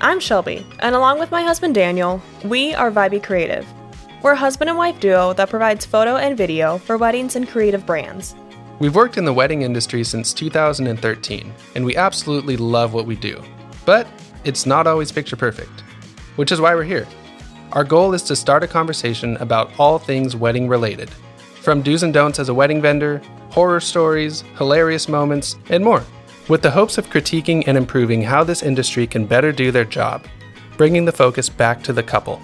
I'm Shelby, and along with my husband Daniel, we are Viby Creative. We're a husband and wife duo that provides photo and video for weddings and creative brands. We've worked in the wedding industry since 2013, and we absolutely love what we do. But it's not always picture perfect, which is why we're here. Our goal is to start a conversation about all things wedding related, from do's and don'ts as a wedding vendor, horror stories, hilarious moments, and more, with the hopes of critiquing and improving how this industry can better do their job, bringing the focus back to the couple.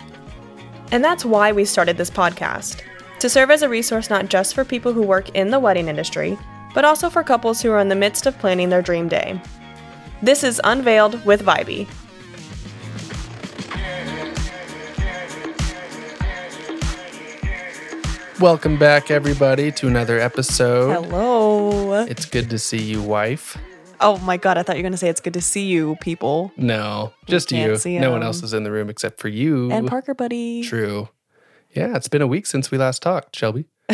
And that's why we started this podcast to serve as a resource not just for people who work in the wedding industry, but also for couples who are in the midst of planning their dream day. This is Unveiled with Viby. Welcome back, everybody, to another episode. Hello. It's good to see you, wife. Oh my god, I thought you were going to say it's good to see you, people. No, just you. see No one else is in the room except for you. And Parker, buddy. True. Yeah, it's been a week since we last talked, Shelby.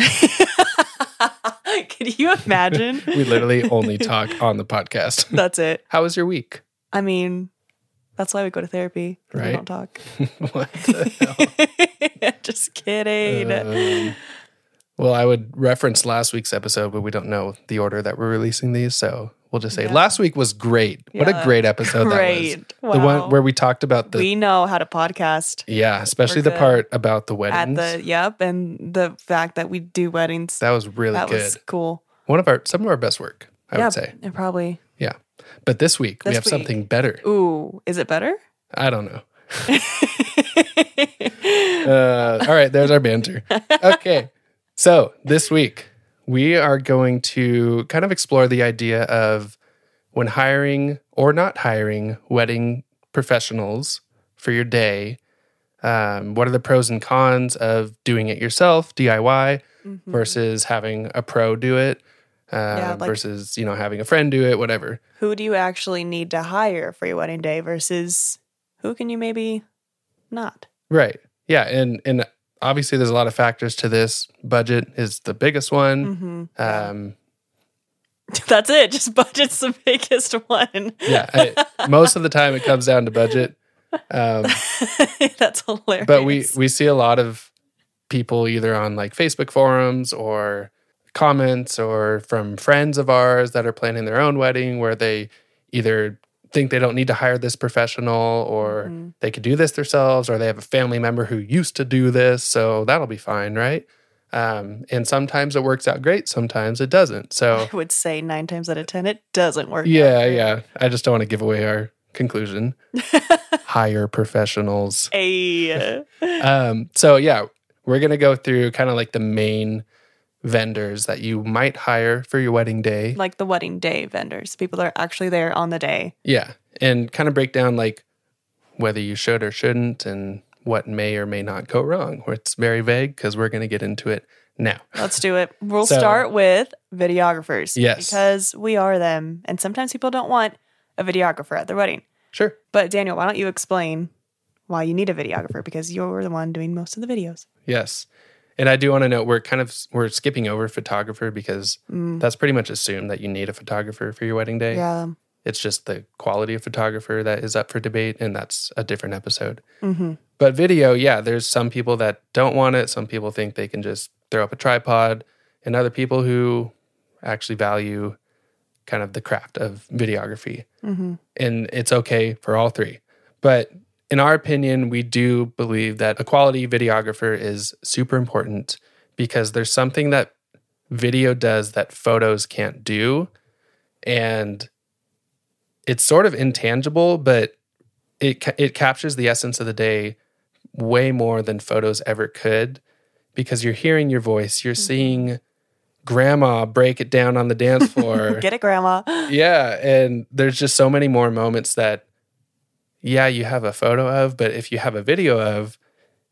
Can you imagine? We literally only talk on the podcast. That's it. How was your week? I mean, that's why we go to therapy. 'cause We Right. don't talk. what the hell? Just kidding. Um, well, I would reference last week's episode, but we don't know the order that we're releasing these, so we'll just say Yeah. last week was great. What a great episode that Great. was. The one where we talked about the we know how to podcast yeah, especially the part about the weddings. at the yep, and the fact that we do weddings. that was really that good. was cool. One of our some of our best work, I yeah, would say. probably. Yeah. But this week we have week. something better. Ooh, is it better? I don't know. Uh, all right, there's our banter. Okay. So this week, we are going to kind of explore the idea of when hiring or not hiring wedding professionals for your day. Um, what are the pros and cons of doing it yourself, DIY, Mm-hmm. versus having a pro do it, uh, Yeah, like- versus you know having a friend do it, whatever. Who do you actually need to hire for your wedding day versus who can you maybe not? Right. Yeah, and and obviously there's a lot of factors to this. Budget is the biggest one. hmm Um, That's it. Just budget's the biggest one. yeah, I, most of the time it comes down to budget. Um, That's hilarious. but we we see a lot of people either on like Facebook forums or comments or from friends of ours that are planning their own wedding where they either think they don't need to hire this professional or Mhm. they could do this themselves or they have a family member who used to do this so that'll be fine right? Um, and sometimes it works out great sometimes it doesn't so I would say nine times out of ten it doesn't work. yeah yeah. I just don't want to give away our conclusion. Hire professionals. A um, so yeah, we're gonna go through kind of like the main vendors that you might hire for your wedding day. like the wedding day vendors, people that are actually there on the day. Yeah, and kind of break down like whether you should or shouldn't, and what may or may not go wrong. It's very vague because we're gonna get into it now. Let's do it. We'll So- start with videographers. Yes. Because we are them. And sometimes people don't want a videographer at their wedding. Sure. But Daniel, why don't you explain why you need a videographer? Because you're the one doing most of the videos. Yes. And I do want to note we're kind of we're skipping over photographer because that's pretty much assumed that you need a photographer for your wedding day. Mm. Yeah. It's just the quality of photographer that is up for debate, and that's a different episode. hmm But video, yeah, there's some people that don't want it. Some people think they can just throw up a tripod, and other people who actually value kind of the craft of videography. hmm And it's okay for all three. But in our opinion, we do believe that a quality videographer is super important because there's something that video does that photos can't do. And it's sort of intangible, but it it captures the essence of the day way more than photos ever could because you're hearing your voice, you're mm-hmm. seeing grandma break it down on the dance floor. Get it, Grandma. yeah, and there's just so many more moments that yeah, you have a photo of, but if you have a video of,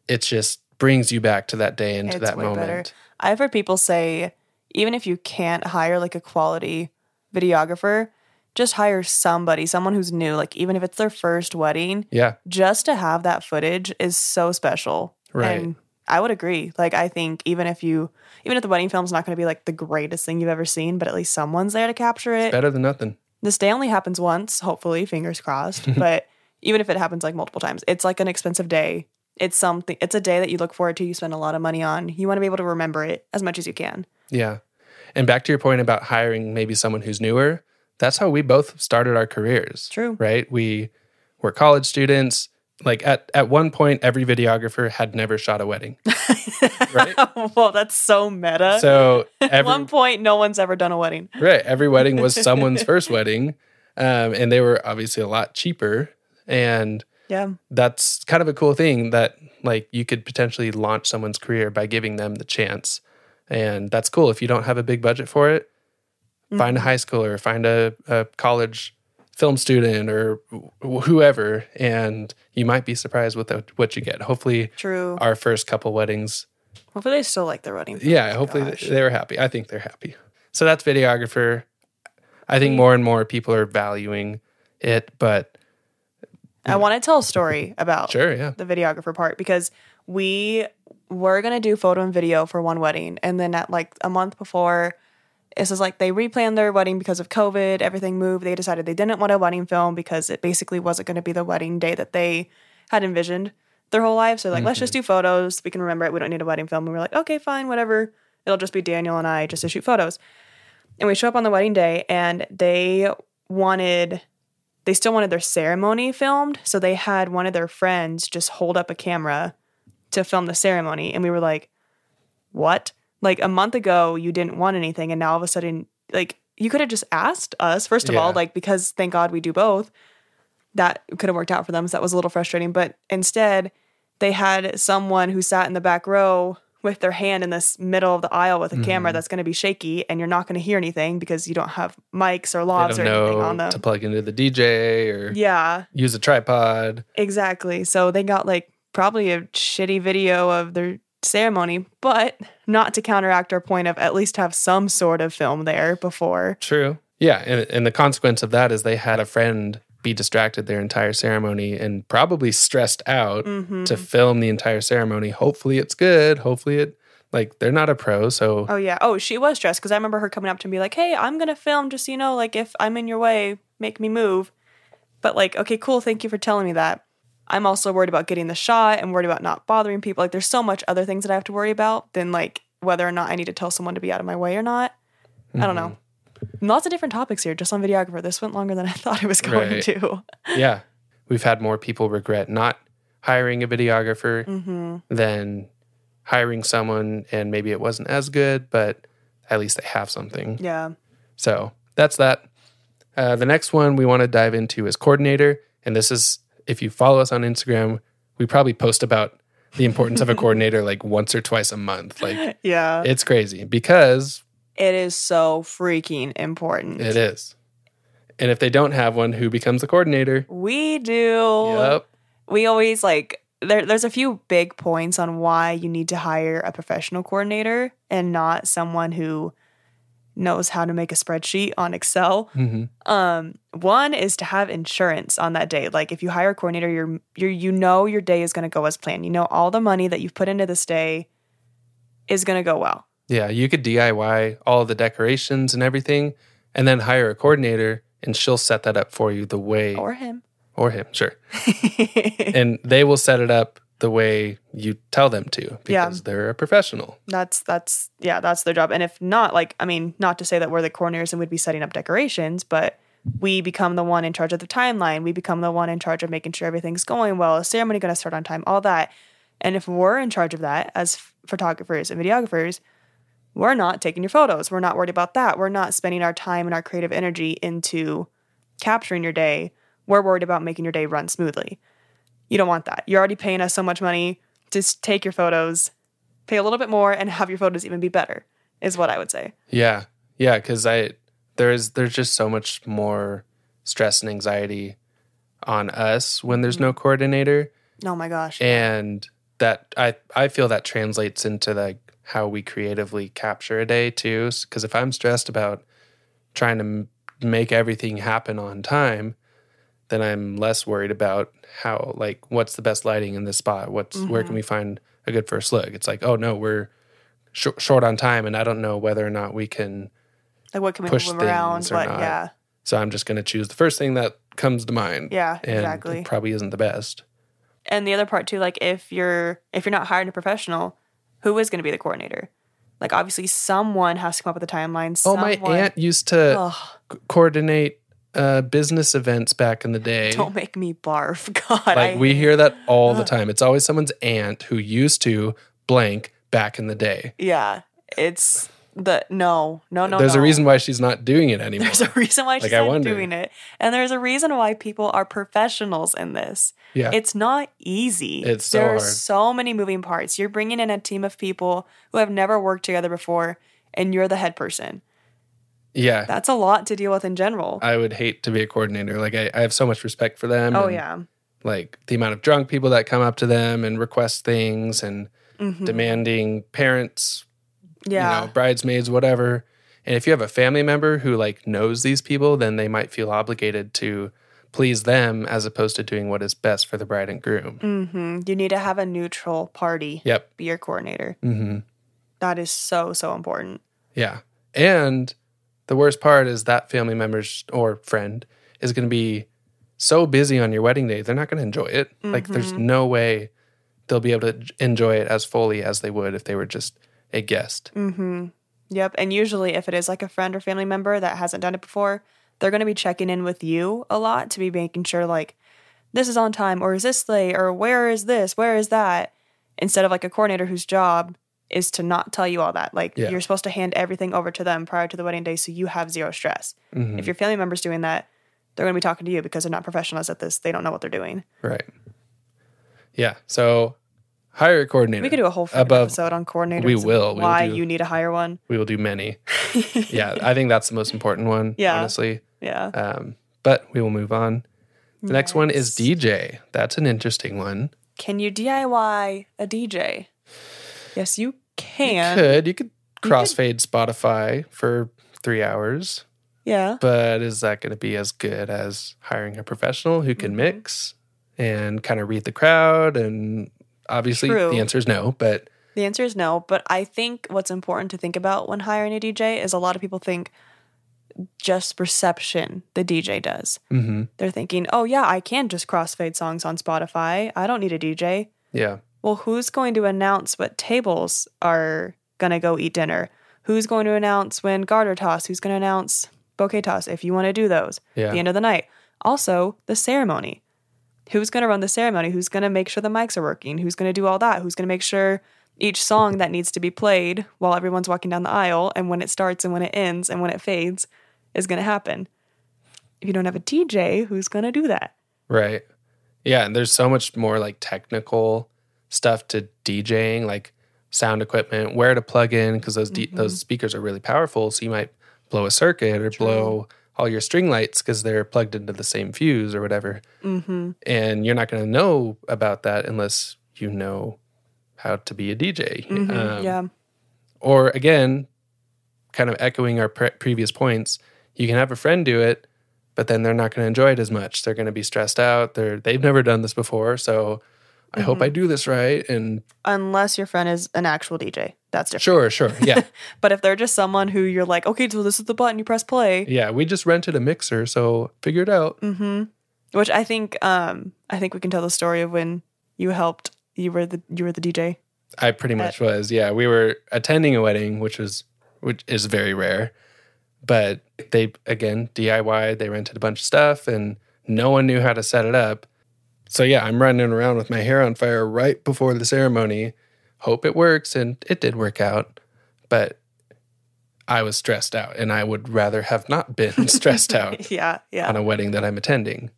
it just brings you back to that day and to It's that moment. better. I've heard people say, even if you can't hire like a quality videographer, just hire somebody, someone who's new. Like even if it's their first wedding, Yeah, just to have that footage is so special. Right. And I would agree. Like I think even if you even if the wedding film's not going to be like the greatest thing you've ever seen, but at least someone's there to capture it. better than nothing. This day only happens once, hopefully, fingers crossed. but even if it happens like multiple times. It's like an expensive day. It's something. It's a day that you look forward to. You spend a lot of money on. You want to be able to remember it as much as you can. Yeah. And back to your point about hiring maybe someone who's newer, that's how we both started our careers. True. Right? We were college students. Like at, at one point, every videographer had never shot a wedding. right? well, that's so meta. So At one point, no one's ever done a wedding. right, every wedding was someone's first wedding. Um, and they were obviously a lot cheaper. And Yeah. that's kind of a cool thing that like you could potentially launch someone's career by giving them the chance and that's cool if you don't have a big budget for it find a mm-hmm. high schooler find a, a college film student or wh- whoever and you might be surprised with the, what you get hopefully True. our first couple weddings Hopefully, they still like their wedding. yeah hopefully Gosh. they were happy i think they're happy so that's videographer i think mm. more and more people are valuing it but I hmm. want to tell a story about sure yeah the videographer part because we were gonna do photo and video for one wedding, and then at like a month before, this is like they replanned their wedding because of COVID. Everything moved. They decided they didn't want a wedding film because it basically wasn't going to be the wedding day that they had envisioned their whole lives. So like, let's just mm-hmm. do photos. We can remember it. We don't need a wedding film. And we were like, okay, fine, whatever. It'll just be Daniel and I just to shoot photos. And we show up on the wedding day, and they wanted they still wanted their ceremony filmed. So they had one of their friends just hold up a camera to film the ceremony. And we were like, what? Like a month ago, you didn't want anything. And now all of a sudden, like, you could have just asked us, first of all, like, because thank God we do both. That could have worked out for them. So that was a little frustrating. But instead, they had someone who sat in the back row with their hand in this middle of the aisle with a camera mm-hmm. that's going to be shaky and you're not going to hear anything because you don't have mics or lavs or anything on them. to plug into the dj or yeah. use a tripod Exactly. So they got like probably a shitty video of their ceremony, but not to counteract our point of at least have some sort of film there before. True. Yeah, and and the consequence of that is they had a friend be distracted their entire ceremony and probably stressed out Mm-hmm. to film the entire ceremony. Hopefully it's good. Hopefully it like they're not a pro, so Oh yeah. Oh, she was stressed because I remember her coming up to me like, "Hey, I'm gonna film. Just so you know, like if I'm in your way, make me move." But like, okay, cool. Thank you for telling me that. I'm also worried about getting the shot and worried about not bothering people. Like, there's so much other things that I have to worry about than like whether or not I need to tell someone to be out of my way or not. I don't know. Lots of different topics here just on videographer. This went longer than I thought it was going Right. to. yeah. We've had more people regret not hiring a videographer Mm-hmm. than hiring someone and maybe it wasn't as good, but at least they have something. Yeah. So that's that. Uh, the next one we want to dive into is coordinator. And this is, if you follow us on Instagram, we probably post about the importance of a coordinator like once or twice a month. Like Yeah. it's crazy because it is so freaking important. it is. And if they don't have one, who becomes the coordinator? We do. Yep. we always like there, there's a few big points on why you need to hire a professional coordinator and not someone who knows how to make a spreadsheet on Excel. hmm Um, one is to have insurance on that day. Like if you hire a coordinator, you're you're you know your day is going to go as planned. You know all the money that you've put into this day is going to go well. Yeah. You could DIY all the decorations and everything and then hire a coordinator and she'll set that up for you the way, Or him. or him, sure. and they will set it up the way you tell them to because Yeah. they're a professional. that's that's yeah that's their job and if not like i mean not to say that we're the coordinators and we'd be setting up decorations but we become the one in charge of the timeline we become the one in charge of making sure everything's going well is ceremony going to start on time all that and if we're in charge of that as photographers and videographers we're not taking your photos we're not worried about that we're not spending our time and our creative energy into capturing your day we're worried about making your day run smoothly you don't want that you're already paying us so much money to s- take your photos pay a little bit more and have your photos even be better is what I would say. Yeah. Yeah. Cause I, there's, there's just so much more stress and anxiety on us when there's mm-hmm. no coordinator. Oh my gosh. And that I, I feel that translates into like how we creatively capture a day too. Cause if I'm stressed about trying to m- make everything happen on time, then I'm less worried about how like what's the best lighting in this spot. What's where can mm-hmm. we find a good first look? It's like, oh no, we're sh- short on time, and I don't know whether or not we can. Like what can we push move around? But not. yeah. So I'm just going to choose the first thing that comes to mind. Yeah, and exactly. It probably isn't the best. And the other part too, like if you're if you're not hiring a professional, who is going to be the coordinator? Like obviously someone has to come up with a timeline. Oh, my aunt used to Ugh, coordinate uh, business events back in the day. don't make me barf. God, like I, we hear that all the time. It's always someone's aunt who used to blank back in the day. yeah, it's the no, no, no. There's a reason why she's not doing it anymore. There's a reason why she's I not doing it, and there's a reason why people are professionals in this. yeah. It's not easy. It's so there are hard. so many moving parts. You're bringing in a team of people who have never worked together before, and you're the head person. yeah. That's a lot to deal with in general. I would hate to be a coordinator. Like I, I have so much respect for them. oh yeah. Like the amount of drunk people that come up to them and request things and Mhm. demanding parents, Yeah. you know, bridesmaids, whatever. And if you have a family member who like knows these people, then they might feel obligated to please them as opposed to doing what is best for the bride and groom. Mm-hmm. You need to have a neutral party Yep. be your coordinator. hmm That is so so important. Yeah. And the worst part is that family member's or friend is going to be so busy on your wedding day, they're not going to enjoy it. Like, there's Mm-hmm. no way they'll be able to enjoy it as fully as they would if they were just a guest. Mm-hmm. Yep. And usually, if it is like a friend or family member that hasn't done it before, they're going to be checking in with you a lot to be making sure, like, this is on time, or is this late, or where is this, where is that, instead of like a coordinator whose job is to not tell you all that. Like, Yeah. you're supposed to hand everything over to them prior to the wedding day so you have zero stress. Mhm. If your family member's doing that, they're going to be talking to you because they're not professionals at this. They don't know what they're doing. Right. Yeah. So, hire a coordinator. We could do a whole Above- episode on coordinators. we will. We will Why do- you need to hire one. We will do many. yeah. I think that's the most important one, Yeah. honestly. Yeah. Um, but we will move on. The next one is DJ. That's an interesting one. Can you DIY a DJ? Yes, you can. could you could crossfade Spotify for three hours, Yeah. but is that going to be as good as hiring a professional who Mm-hmm. can mix and kind of read the crowd? And obviously, True. the answer is no. But The answer is no, but I think what's important to think about when hiring a DJ is a lot of people think just reception the DJ does. mhm, They're thinking, "Oh yeah, I can just crossfade songs on Spotify. I don't need a DJ." yeah, Well, who's going to announce what tables are going to go eat dinner? Who's going to announce when garter toss? Who's going to announce bouquet toss if you want to do those? yeah, the end of the night. Also, the ceremony. Who's going to run the ceremony? Who's going to make sure the mics are working? Who's going to do all that? Who's going to make sure each song that needs to be played while everyone's walking down the aisle and when it starts and when it ends and when it fades is going to happen? If you don't have a DJ, who's going to do that? right, yeah. And there's so much more like technical stuff to DJing, like sound equipment, where to plug in because those Mm-hmm. those speakers are really powerful. So you might blow a circuit or blow all your string lights because they're plugged into the same fuse or whatever. Mm-hmm. and you're not going to know about that unless you know how to be a DJ. Mm-hmm. Um, yeah. Or again, kind of echoing our pre- previous points, you can have a friend do it, but then they're not going to enjoy it as much. They're going to be stressed out. They're they've never done this before, so I hope Mm-hmm. I do this right. And Unless your friend is an actual DJ. That's different. sure, sure, yeah, But if they're just someone who you're like, okay, so this is the button, you press play. yeah. We just rented a mixer, so figure it out. Mm-hmm. Which I think um I think we can tell the story of when you helped you were the you were the DJ. I pretty much was. Yeah, we were attending a wedding, which was which is very rare. But they again DIY. They rented a bunch of stuff, and no one knew how to set it up. So yeah, I'm running around with my hair on fire right before the ceremony. Hope it works, and it did work out. But I was stressed out, and I would rather have not been stressed out yeah, yeah. on a wedding that I'm attending.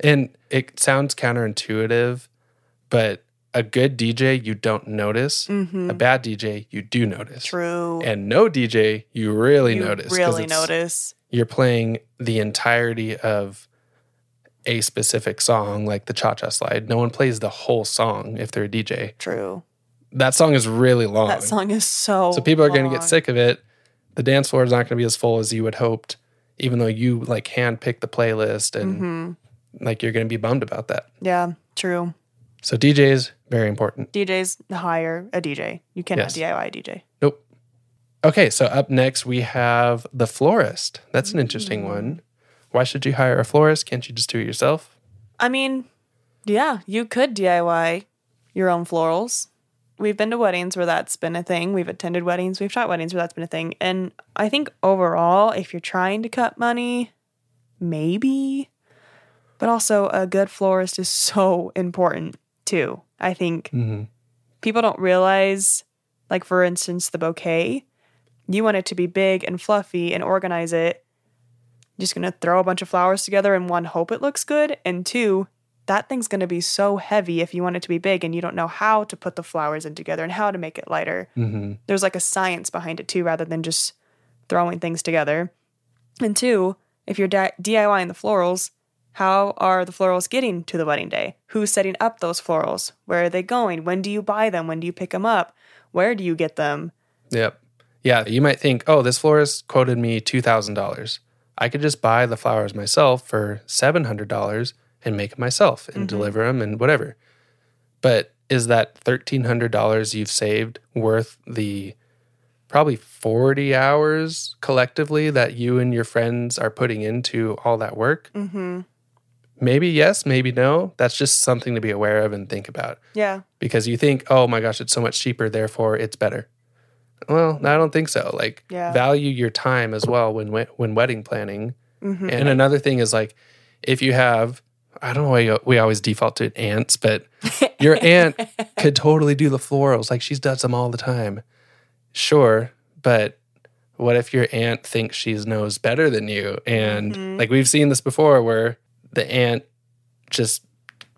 And it sounds counterintuitive, but a good DJ you don't notice. Mm-hmm. A bad DJ you do notice. True. And no DJ you really you notice. really notice. You're playing the entirety of a specific song, like the cha cha slide. No one plays the whole song if they're a DJ. True. That song is really long. That song is so so people are going to get sick of it. The dance floor is not going to be as full as you had hoped, even though you like hand pick the playlist and Mm-hmm. like you're going to be bummed about that. Yeah, true. So DJs very important. DJs hire a DJ. You cannot Yes. DIY a DJ. Nope. Okay, so up next we have the florist. That's an interesting Mm. one. Why should you hire a florist? Can't you just do it yourself? I mean, yeah, you could DIY your own florals. We've been to weddings where that's been a thing. We've attended weddings, we've shot weddings where that's been a thing. And I think overall, if you're trying to cut money, maybe. But also, a good florist is so important too. I think Mm-hmm. people don't realize, like, for instance, the bouquet, you want it to be big and fluffy and organize it. Just gonna throw a bunch of flowers together and one, hope it looks good, and two, that thing's gonna be so heavy if you want it to be big and you don't know how to put the flowers in together and how to make it lighter. Mm-hmm. There's like a science behind it too, rather than just throwing things together. And two, if you're di- DIYing the florals, how are the florals getting to the wedding day? Who's setting up those florals? Where are they going? When do you buy them? When do you pick them up? Where do you get them? Yep. Yeah, you might think, oh, this florist quoted me $2,000. I could just buy the flowers myself for $700 and make them myself and deliver them and whatever. But is that $1,300 you've saved worth the probably 40 hours collectively that you and your friends are putting into all that work? Mm-hmm. Maybe yes, maybe no. That's just something to be aware of and think about Yeah. because you think, oh my gosh, it's so much cheaper, therefore it's better. Well, I don't think so. Like, Yeah. value your time as well when when wedding planning. Mm-hmm. And another thing is like, if you have, I don't know why we always default to aunts, but your aunt could totally do the florals. Like she's does them all the time. Sure, but what if your aunt thinks she knows better than you? And Mhm. like we've seen this before, where the aunt just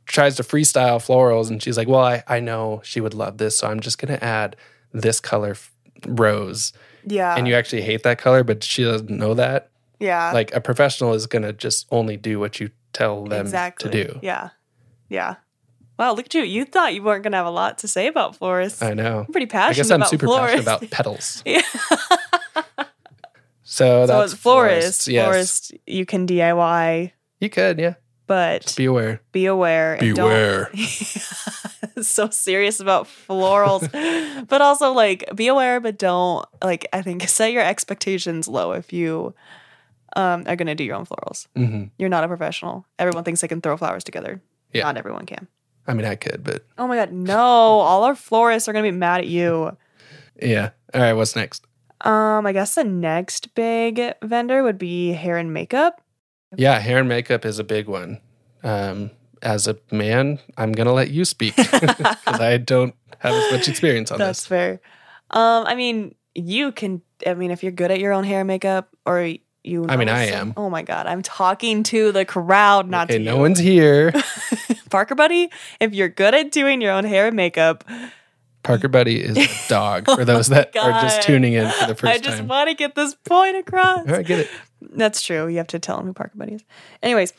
tries to freestyle florals, and she's like, "Well, I I know she would love this, so I'm just gonna add this color f- rose." Yeah. and you actually hate that color, but she doesn't know that. yeah. Like a professional is gonna just only do what you tell them exactly. to do. Yeah. Yeah. Wow, look at you. You thought you weren't going to have a lot to say about florists. I know. I'm pretty passionate I guess I'm super florists. passionate about petals. Yeah. So so that's it's florist. Yes. Florist, you can DIY, You could, yeah. But Be aware. be aware. and don't- Beware. so serious about florals, but also like be aware, but don't like. I think set your expectations low if you um, are going to do your own florals. hmm You're not a professional. Everyone thinks they can throw flowers together. Yeah. Not everyone can. I mean, I could, but Oh my god, no! All our florists are going to be mad at you. yeah. All right. What's next? Um, I guess the next big vendor would be hair and makeup. Yeah, hair and makeup is a big one. Um, as a man, I'm gonna let you speak because I don't have as much experience on That's this. fair. Um, I mean, you can. I mean, if you're good at your own hair and makeup, or you. I mean, I some- am. Oh my god, I'm talking to the crowd, not Okay, to no you. one's here. Parker Buddy. If you're good at doing your own hair and makeup, Parker Buddy is a dog for those that are just tuning in for the first time. I just time. want to get this point across. Right, get it. That's true. You have to tell them who Parker Buddy is. Anyways,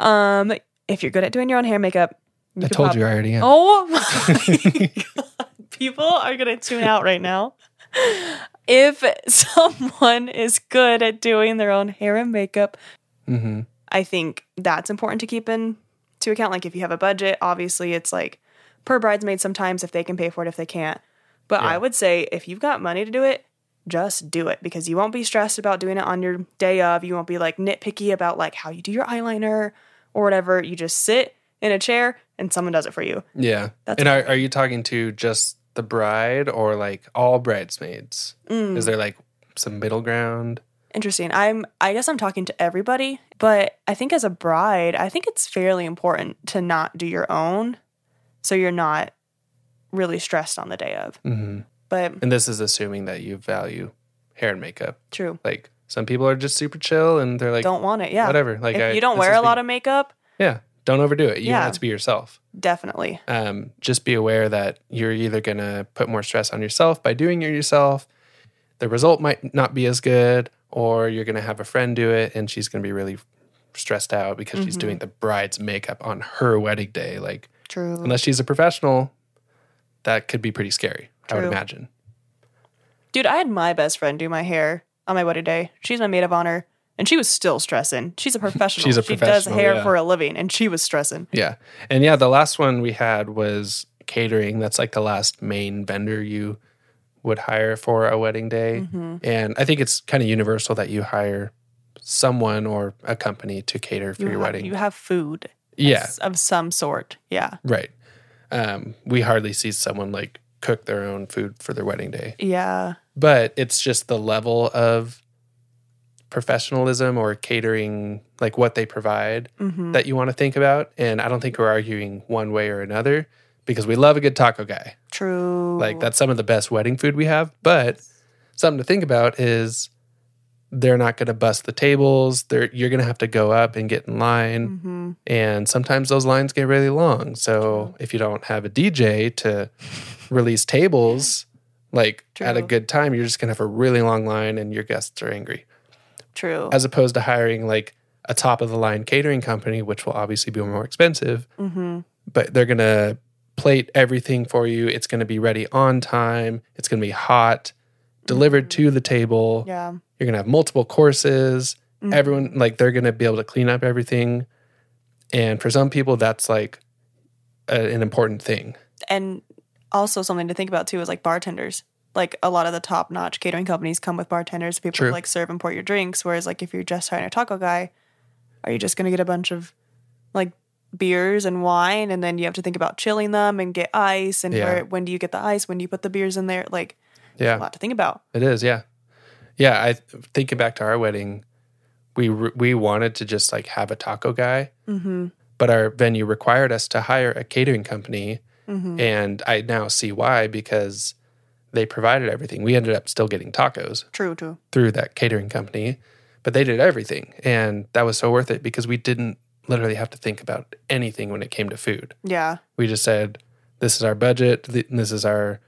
um, if you're good at doing your own hair and makeup, you I told pop- you I already am. Oh my god. People are gonna tune out right now. If someone is good at doing their own hair and makeup, hmm I think that's important to keep in to account. Like if you have a budget, obviously it's like per bridesmaid sometimes if they can pay for it, if they can't. But I would say if you've got money to do it, just do it because you won't be stressed about doing it on your day of. You won't be like nitpicky about like how you do your eyeliner or whatever. You just sit in a chair and someone does it for you. Yeah. That's and are, are you talking to just the bride or like all bridesmaids? Mm. Is there like some middle ground? Interesting. I'm I guess I'm talking to everybody, but I think as a bride, I think it's fairly important to not do your own so you're not really stressed on the day of. hmm But And this is assuming that you value hair and makeup. true. Like some people are just super chill and they're like, don't want it. Yeah. whatever. Like if I, you don't wear a lot of makeup, yeah, don't overdo it. You Yeah. want it to be yourself. definitely. Um, just be aware that you're either gonna put more stress on yourself by doing it yourself. The result might not be as good, or you're gonna have a friend do it and she's gonna be really stressed out because she's Mhm. doing the bride's makeup on her wedding day. Like True. unless she's a professional, that could be pretty scary. I would True. imagine. Dude, I had my best friend do my hair on my wedding day. She's my maid of honor. And she was still stressing. She's a professional. She's a she does professional, hair yeah. for a living, and she was stressing. Yeah. And yeah, the last one we had was catering. That's like the last main vendor you would hire for a wedding day. Mhm. And I think it's kind of universal that you hire someone or a company to cater for You your wedding. You have food. Yeah, s- Of some sort. Yeah. right. Um, we hardly see someone like cook their own food for their wedding day, Yeah. but it's just the level of professionalism or catering, like what they provide, Mm-hmm. that you want to think about. And I don't think we're arguing one way or another because we love a good taco guy. True. Like that's some of the best wedding food we have. But something to think about is they're not going to bust the tables. They're you're going to have to go up and get in line, Mm-hmm. and sometimes those lines get really long. So if you don't have a DJ to release tables like at a good time, you're just going to have a really long line, and your guests are angry. True. As opposed to hiring like a top of the line catering company, which will obviously be more expensive, mm-hmm. but they're going to plate everything for you. It's going to be ready on time. It's going to be hot, delivered to the table. Yeah. You're going to have multiple courses. Mhm. Everyone, like, they're going to be able to clean up everything. And for some people, that's like a, an important thing. and also something to think about too is like bartenders. Like a lot of the top notch catering companies come with bartenders, people True. who like serve and pour your drinks. Whereas like if you're just hiring a taco guy, are you just gonna get a bunch of like beers and wine and then you have to think about chilling them and get ice and Yeah. where when do you get the ice? When do you put the beers in there? Like a Yeah, lot to think about. it is. Yeah. Yeah. I thinking back to our wedding, we, re- we wanted to just like have a taco guy, Mm-hmm. but our venue required us to hire a catering company. Mm-hmm. And I now see why because they provided everything. We ended up still getting tacos True, true. through that catering company, but they did everything. And that was so worth it because we didn't literally have to think about anything when it came to food. Yeah. We just said, this is our budget, th- this is our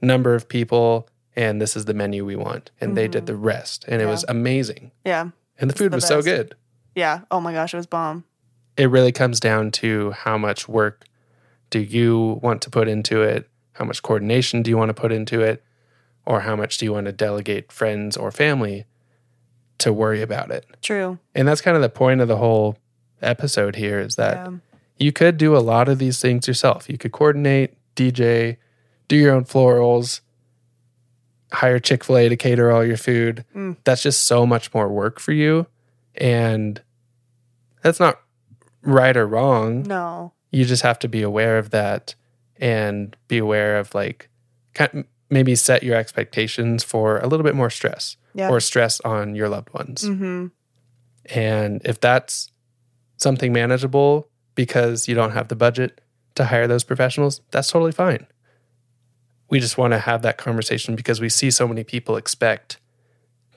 number of people, and this is the menu we want. And they did mm-hmm. the rest. And it was amazing. Yeah. And the food the was so good. Yeah. Oh my gosh, it was bomb. It really comes down to how much work do you want to put into it? How much coordination do you want to put into it? Or how much do you want to delegate friends or family to worry about it? True. And that's kind of the point of the whole episode here is that Yeah. you could do a lot of these things yourself. You could coordinate, DJ, do your own florals, hire Chick fil A to cater all your food. Mm. That's just so much more work for you. And that's not right or wrong. No. You just have to be aware of that and be aware of like, maybe set your expectations for a little bit more stress Yeah. or stress on your loved ones. mm-hmm. And if that's something manageable because you don't have the budget to hire those professionals, that's totally fine. We just want to have that conversation because we see so many people expect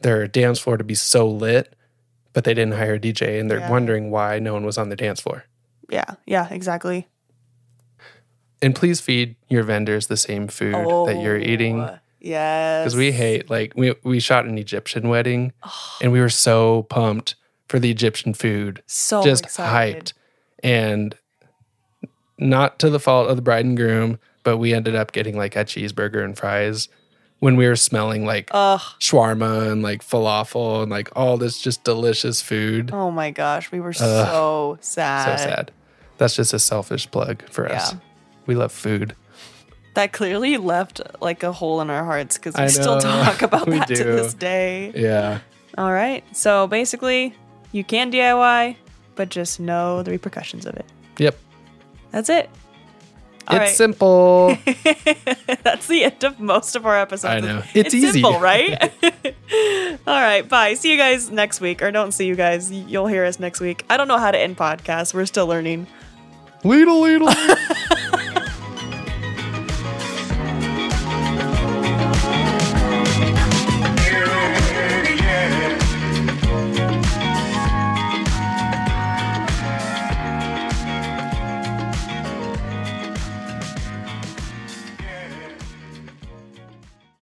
their dance floor to be so lit, but they didn't hire a DJ and they're Yeah. wondering why no one was on the dance floor. Yeah. Yeah. Exactly. And please feed your vendors the same food that you're oh, eating. Oh, Yes. Because we hate like we we shot an Egyptian wedding and we were so pumped for the Egyptian food. so just excited. hyped. And not to the fault of the bride and groom, but we ended up getting like a cheeseburger and fries when we were smelling like Ugh. shawarma and like falafel and like all this just delicious food. Oh my gosh, we were so sad. so sad. That's just a selfish plug for us. We love food. That clearly left like a hole in our hearts because we still talk about that to this day. Yeah. All right. So basically, you can DIY, but just know the repercussions of it. Yep. That's it. All it's right. simple. That's the end of most of our episodes. I know. It's, It's easy. simple, right? All right. Bye. See you guys next week. Or don't see you guys. You'll hear us next week. I don't know how to end podcasts. We're still learning. Leedle, leedle.